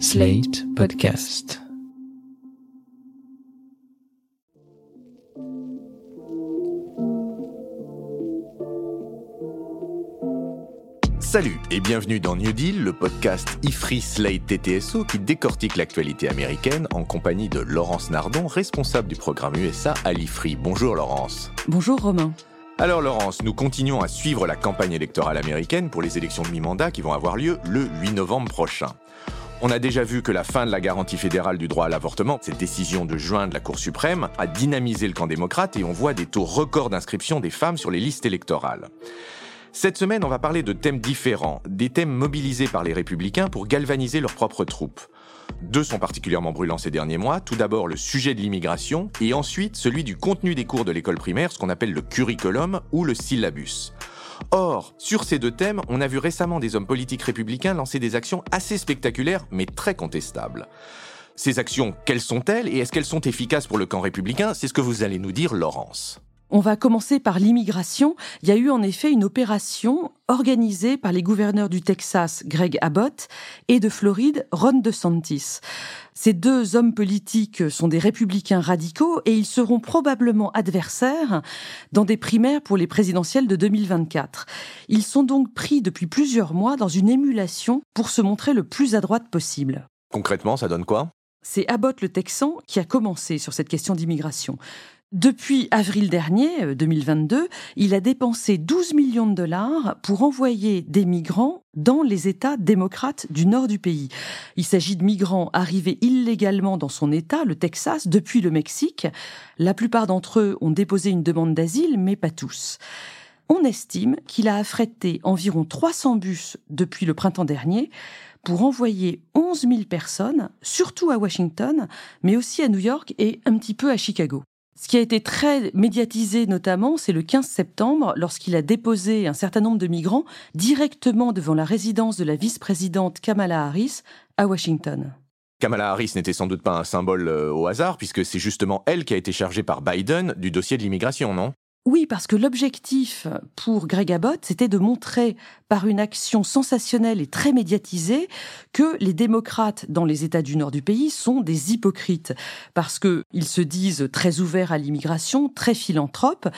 Slate Podcast. Salut et bienvenue dans New Deal, le podcast IFRI Slate TTSO qui décortique l'actualité américaine en compagnie de Laurence Nardon, responsable du programme USA à l'IFRI. Bonjour Laurence. Bonjour Romain. Alors Laurence, nous continuons à suivre la campagne électorale américaine pour les élections de mi-mandat qui vont avoir lieu le 8 novembre prochain. On a déjà vu que la fin de la garantie fédérale du droit à l'avortement, cette décision de juin de la Cour suprême, a dynamisé le camp démocrate et on voit des taux records d'inscription des femmes sur les listes électorales. Cette semaine, on va parler de thèmes différents, des thèmes mobilisés par les républicains pour galvaniser leurs propres troupes. Deux sont particulièrement brûlants ces derniers mois. Tout d'abord le sujet de l'immigration et ensuite celui du contenu des cours de l'école primaire, ce qu'on appelle le curriculum ou le syllabus. Or, sur ces deux thèmes, on a vu récemment des hommes politiques républicains lancer des actions assez spectaculaires mais très contestables. Ces actions, quelles sont-elles et est-ce qu'elles sont efficaces pour le camp républicain? C'est ce que vous allez nous dire, Laurence. On va commencer par l'immigration. Il y a eu en effet une opération organisée par les gouverneurs du Texas, Greg Abbott, et de Floride, Ron DeSantis. Ces deux hommes politiques sont des républicains radicaux et ils seront probablement adversaires dans des primaires pour les présidentielles de 2024. Ils sont donc pris depuis plusieurs mois dans une émulation pour se montrer le plus à droite possible. Concrètement, ça donne quoi? C'est Abbott le Texan qui a commencé sur cette question d'immigration. Depuis avril dernier, 2022, euh, il a dépensé 12 millions de dollars pour envoyer des migrants dans les États démocrates du nord du pays. Il s'agit de migrants arrivés illégalement dans son État, le Texas, depuis le Mexique. La plupart d'entre eux ont déposé une demande d'asile, mais pas tous. On estime qu'il a affrété environ 300 bus depuis le printemps dernier pour envoyer 11 000 personnes, surtout à Washington, mais aussi à New York et un petit peu à Chicago. Ce qui a été très médiatisé notamment, c'est le 15 septembre, lorsqu'il a déposé un certain nombre de migrants directement devant la résidence de la vice-présidente Kamala Harris à Washington. Kamala Harris n'était sans doute pas un symbole euh, au hasard, puisque c'est justement elle qui a été chargée par Biden du dossier de l'immigration, non? Oui, parce que l'objectif pour Greg Abbott, c'était de montrer par une action sensationnelle et très médiatisée que les démocrates dans les États du nord du pays sont des hypocrites, parce qu'ils se disent très ouverts à l'immigration, très philanthropes,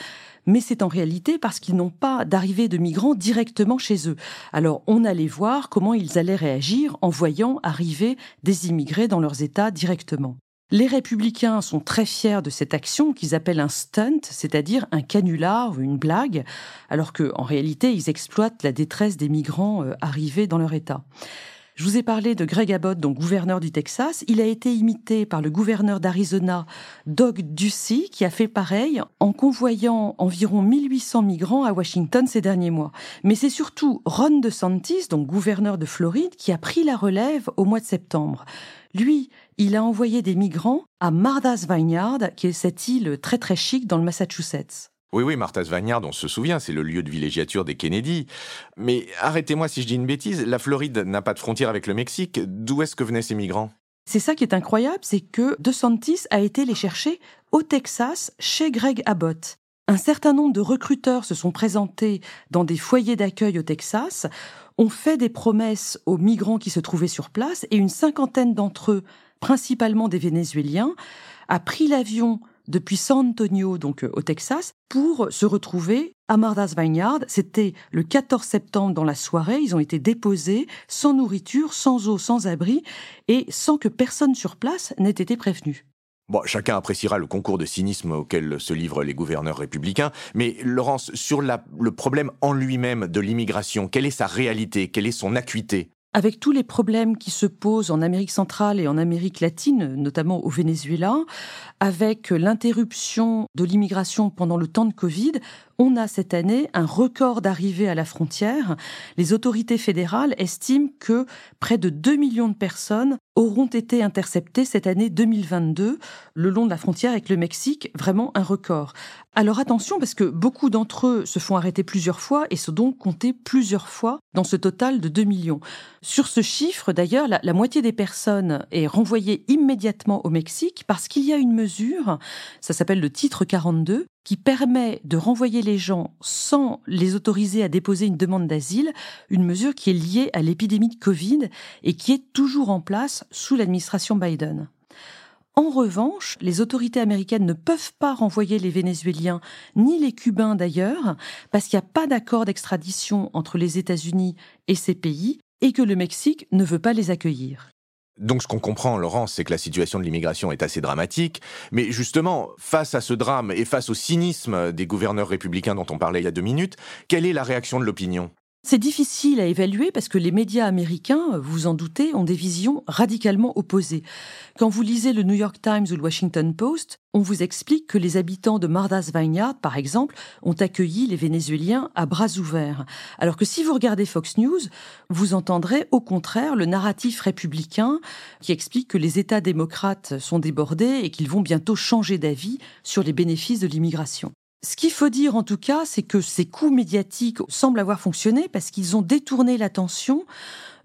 mais c'est en réalité parce qu'ils n'ont pas d'arrivée de migrants directement chez eux. Alors on allait voir comment ils allaient réagir en voyant arriver des immigrés dans leurs États directement. Les républicains sont très fiers de cette action qu'ils appellent un stunt, c'est-à-dire un canular ou une blague, alors qu'en réalité, ils exploitent la détresse des migrants euh, arrivés dans leur État. Je vous ai parlé de Greg Abbott, donc gouverneur du Texas. Il a été imité par le gouverneur d'Arizona, Doug Ducey, qui a fait pareil en convoyant environ 1800 migrants à Washington ces derniers mois. Mais c'est surtout Ron DeSantis, donc gouverneur de Floride, qui a pris la relève au mois de septembre. Lui, il a envoyé des migrants à Martha's Vineyard, qui est cette île très très chic dans le Massachusetts. Oui, oui, Martha's Vineyard, on se souvient, c'est le lieu de villégiature des Kennedy. Mais arrêtez-moi si je dis une bêtise, la Floride n'a pas de frontière avec le Mexique. D'où est-ce que venaient ces migrants? C'est ça qui est incroyable, c'est que DeSantis a été les chercher au Texas, chez Greg Abbott. Un certain nombre de recruteurs se sont présentés dans des foyers d'accueil au Texas, ont fait des promesses aux migrants qui se trouvaient sur place, et une cinquantaine d'entre eux principalement des Vénézuéliens, a pris l'avion depuis San Antonio, donc euh, au Texas, pour se retrouver à Martha's Vineyard. C'était le 14 septembre dans la soirée. Ils ont été déposés sans nourriture, sans eau, sans abri et sans que personne sur place n'ait été prévenu. Chacun appréciera le concours de cynisme auquel se livrent les gouverneurs républicains, mais Laurence, sur le problème en lui-même de l'immigration, quelle est sa réalité, quelle est son acuité? Avec tous les problèmes qui se posent en Amérique centrale et en Amérique latine, notamment au Venezuela, avec l'interruption de l'immigration pendant le temps de Covid, on a cette année un record d'arrivées à la frontière. Les autorités fédérales estiment que près de 2 millions de personnes auront été interceptées cette année 2022 le long de la frontière avec le Mexique, vraiment un record. Alors attention parce que beaucoup d'entre eux se font arrêter plusieurs fois et sont donc comptés plusieurs fois dans ce total de 2 millions. Sur ce chiffre, d'ailleurs, la, la moitié des personnes est renvoyée immédiatement au Mexique parce qu'il y a une mesure, ça s'appelle le titre 42, qui permet de renvoyer les gens sans les autoriser à déposer une demande d'asile, une mesure qui est liée à l'épidémie de Covid et qui est toujours en place sous l'administration Biden. En revanche, les autorités américaines ne peuvent pas renvoyer les Vénézuéliens, ni les Cubains d'ailleurs, parce qu'il n'y a pas d'accord d'extradition entre les États-Unis et ces pays, et que le Mexique ne veut pas les accueillir. Donc ce qu'on comprend, Laurence, c'est que la situation de l'immigration est assez dramatique. Mais justement, face à ce drame et face au cynisme des gouverneurs républicains dont on parlait il y a deux minutes, quelle est la réaction de l'opinion? C'est difficile à évaluer parce que les médias américains, vous en doutez, ont des visions radicalement opposées. Quand vous lisez le New York Times ou le Washington Post, on vous explique que les habitants de Martha's Vineyard, par exemple, ont accueilli les Vénézuéliens à bras ouverts. Alors que si vous regardez Fox News, vous entendrez au contraire le narratif républicain qui explique que les États démocrates sont débordés et qu'ils vont bientôt changer d'avis sur les bénéfices de l'immigration. Ce qu'il faut dire en tout cas, c'est que ces coups médiatiques semblent avoir fonctionné parce qu'ils ont détourné l'attention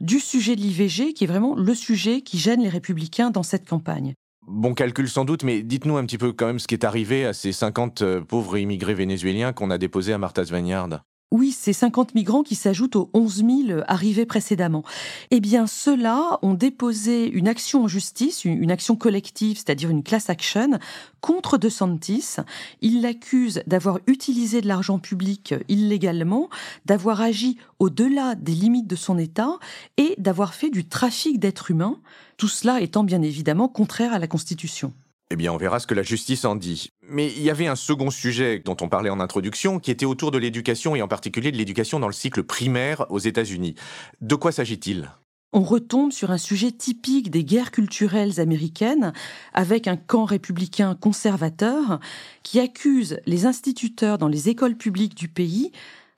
du sujet de l'IVG, qui est vraiment le sujet qui gêne les républicains dans cette campagne. Bon calcul sans doute, mais dites-nous un petit peu quand même ce qui est arrivé à ces 50 euh, pauvres immigrés vénézuéliens qu'on a déposés à Martha's Vineyard. Oui, ces 50 migrants qui s'ajoutent aux 11 000 arrivés précédemment. Eh bien, ceux-là ont déposé une action en justice, une action collective, c'est-à-dire une class action, contre De Santis. Ils l'accusent d'avoir utilisé de l'argent public illégalement, d'avoir agi au-delà des limites de son État et d'avoir fait du trafic d'êtres humains, tout cela étant bien évidemment contraire à la Constitution. Eh bien, on verra ce que la justice en dit. Mais il y avait un second sujet dont on parlait en introduction, qui était autour de l'éducation et en particulier de l'éducation dans le cycle primaire aux États-Unis. De quoi s'agit-il? On retombe sur un sujet typique des guerres culturelles américaines, avec un camp républicain conservateur qui accuse les instituteurs dans les écoles publiques du pays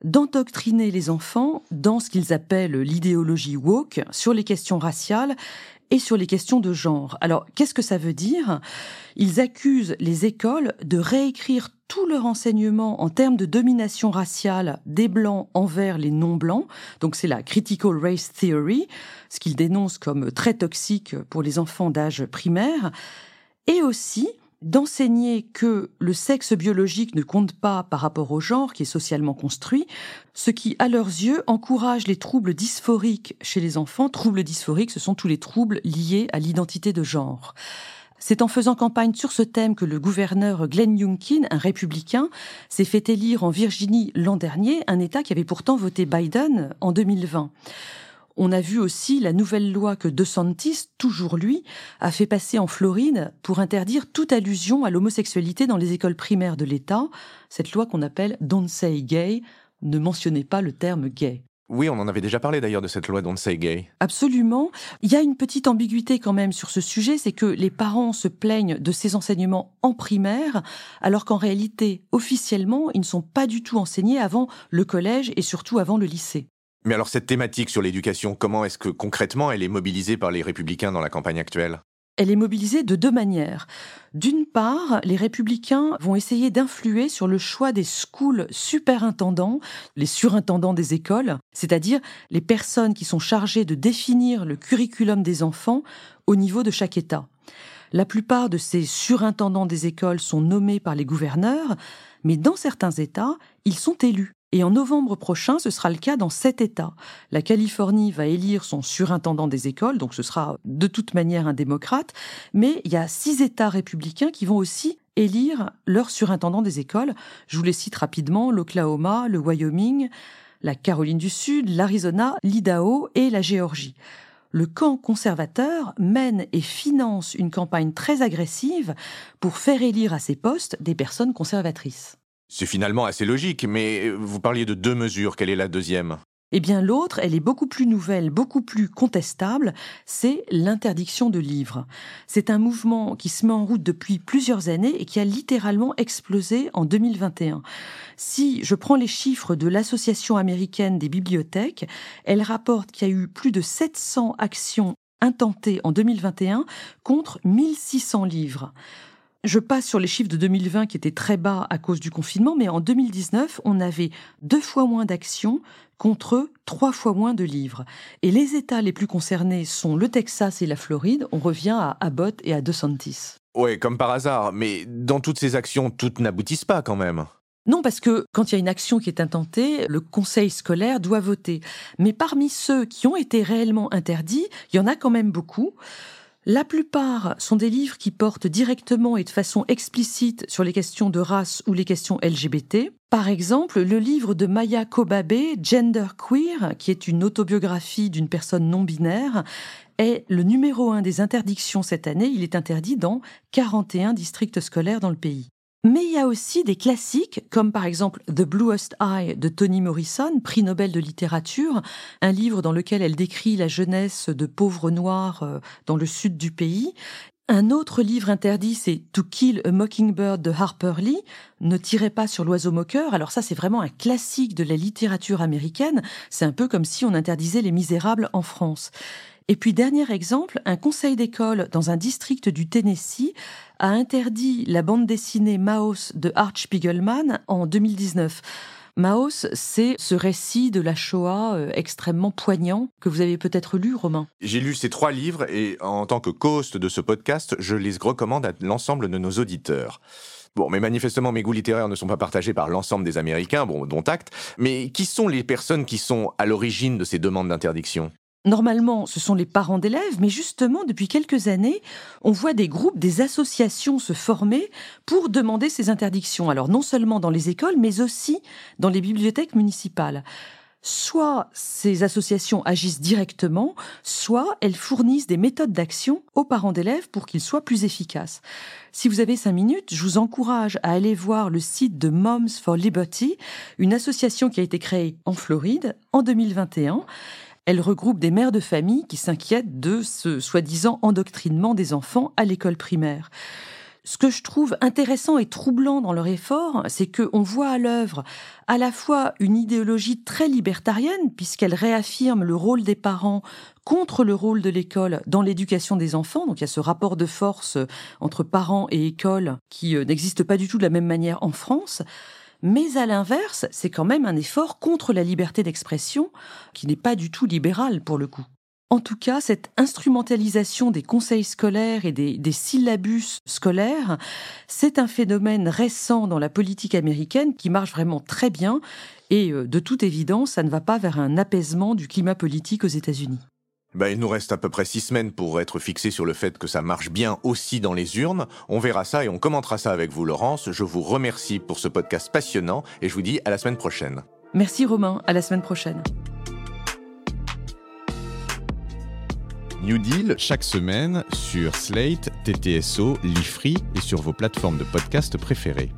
d'endoctriner les enfants dans ce qu'ils appellent l'idéologie woke sur les questions raciales et sur les questions de genre. Alors, qu'est-ce que ça veut dire? Ils accusent les écoles de réécrire tout leur enseignement en termes de domination raciale des blancs envers les non-blancs. Donc c'est la critical race theory, ce qu'ils dénoncent comme très toxique pour les enfants d'âge primaire. Et aussi d'enseigner que le sexe biologique ne compte pas par rapport au genre qui est socialement construit, ce qui, à leurs yeux, encourage les troubles dysphoriques chez les enfants. Troubles dysphoriques, ce sont tous les troubles liés à l'identité de genre. C'est en faisant campagne sur ce thème que le gouverneur Glenn Youngkin, un républicain, s'est fait élire en Virginie l'an dernier, un État qui avait pourtant voté Biden en 2020. On a vu aussi la nouvelle loi que DeSantis, toujours lui, a fait passer en Floride pour interdire toute allusion à l'homosexualité dans les écoles primaires de l'État. Cette loi qu'on appelle Don't Say Gay ne mentionnait pas le terme gay. Oui, on en avait déjà parlé d'ailleurs de cette loi Don't Say Gay. Absolument. Il y a une petite ambiguïté quand même sur ce sujet, c'est que les parents se plaignent de ces enseignements en primaire, alors qu'en réalité, officiellement, ils ne sont pas du tout enseignés avant le collège et surtout avant le lycée. Mais alors cette thématique sur l'éducation, comment est-ce que concrètement elle est mobilisée par les républicains dans la campagne actuelle? Elle est mobilisée de deux manières. D'une part, les républicains vont essayer d'influer sur le choix des schools superintendants, les surintendants des écoles, c'est-à-dire les personnes qui sont chargées de définir le curriculum des enfants au niveau de chaque État. La plupart de ces surintendants des écoles sont nommés par les gouverneurs, mais dans certains États, ils sont élus. Et en novembre prochain, ce sera le cas dans sept États. La Californie va élire son surintendant des écoles, donc ce sera de toute manière un démocrate, mais il y a six États républicains qui vont aussi élire leur surintendant des écoles. Je vous les cite rapidement, l'Oklahoma, le Wyoming, la Caroline du Sud, l'Arizona, l'Idaho et la Géorgie. Le camp conservateur mène et finance une campagne très agressive pour faire élire à ses postes des personnes conservatrices. C'est finalement assez logique, mais vous parliez de deux mesures. Quelle est la deuxième? Eh bien, l'autre, elle est beaucoup plus nouvelle, beaucoup plus contestable, c'est l'interdiction de livres. C'est un mouvement qui se met en route depuis plusieurs années et qui a littéralement explosé en 2021. Si je prends les chiffres de l'Association américaine des bibliothèques, elle rapporte qu'il y a eu plus de 700 actions intentées en 2021 contre 1600 livres. Je passe sur les chiffres de 2020 qui étaient très bas à cause du confinement, mais en 2019, on avait deux fois moins d'actions contre trois fois moins de livres. Et les États les plus concernés sont le Texas et la Floride. On revient à Abbott et à DeSantis. Ouais, comme par hasard, mais dans toutes ces actions, toutes n'aboutissent pas quand même. Non, parce que quand il y a une action qui est intentée, le conseil scolaire doit voter. Mais parmi ceux qui ont été réellement interdits, il y en a quand même beaucoup. La plupart sont des livres qui portent directement et de façon explicite sur les questions de race ou les questions LGBT. Par exemple, le livre de Maya Kobabe, Gender Queer, qui est une autobiographie d'une personne non binaire, est le numéro un des interdictions cette année. Il est interdit dans 41 districts scolaires dans le pays. Mais il y a aussi des classiques, comme par exemple The Bluest Eye de Toni Morrison, prix Nobel de littérature, un livre dans lequel elle décrit la jeunesse de pauvres noirs euh, dans le sud du pays. Un autre livre interdit, c'est To Kill a Mockingbird de Harper Lee, Ne tirez pas sur l'oiseau moqueur. Alors ça, c'est vraiment un classique de la littérature américaine. C'est un peu comme si on interdisait les misérables en France. Et puis, dernier exemple, un conseil d'école dans un district du Tennessee a interdit la bande dessinée Maus de Art Spiegelman en 2019. Maus, c'est ce récit de la Shoah euh, extrêmement poignant que vous avez peut-être lu, Romain. J'ai lu ces trois livres et en tant que co-host de ce podcast, je les recommande à l'ensemble de nos auditeurs. Bon, mais manifestement, mes goûts littéraires ne sont pas partagés par l'ensemble des Américains, bon, dont acte. Mais qui sont les personnes qui sont à l'origine de ces demandes d'interdiction? Normalement, ce sont les parents d'élèves, mais justement, depuis quelques années, on voit des groupes, des associations se former pour demander ces interdictions. Alors, non seulement dans les écoles, mais aussi dans les bibliothèques municipales. Soit ces associations agissent directement, soit elles fournissent des méthodes d'action aux parents d'élèves pour qu'ils soient plus efficaces. Si vous avez cinq minutes, je vous encourage à aller voir le site de Moms for Liberty, une association qui a été créée en Floride en 2021 elle regroupe des mères de famille qui s'inquiètent de ce soi-disant endoctrinement des enfants à l'école primaire. Ce que je trouve intéressant et troublant dans leur effort, c'est qu'on voit à l'œuvre à la fois une idéologie très libertarienne, puisqu'elle réaffirme le rôle des parents contre le rôle de l'école dans l'éducation des enfants. Donc il y a ce rapport de force entre parents et école qui euh, n'existe pas du tout de la même manière en France. Mais à l'inverse, c'est quand même un effort contre la liberté d'expression qui n'est pas du tout libéral pour le coup. En tout cas, cette instrumentalisation des conseils scolaires et des, des syllabus scolaires, c'est un phénomène récent dans la politique américaine qui marche vraiment très bien et euh, de toute évidence, ça ne va pas vers un apaisement du climat politique aux États-Unis. Ben, il nous reste à peu près six semaines pour être fixé sur le fait que ça marche bien aussi dans les urnes. On verra ça et on commentera ça avec vous, Laurence. Je vous remercie pour ce podcast passionnant et je vous dis à la semaine prochaine. Merci Romain, à la semaine prochaine. New Deal chaque semaine sur Slate, TTSO, Lifree et sur vos plateformes de podcast préférées.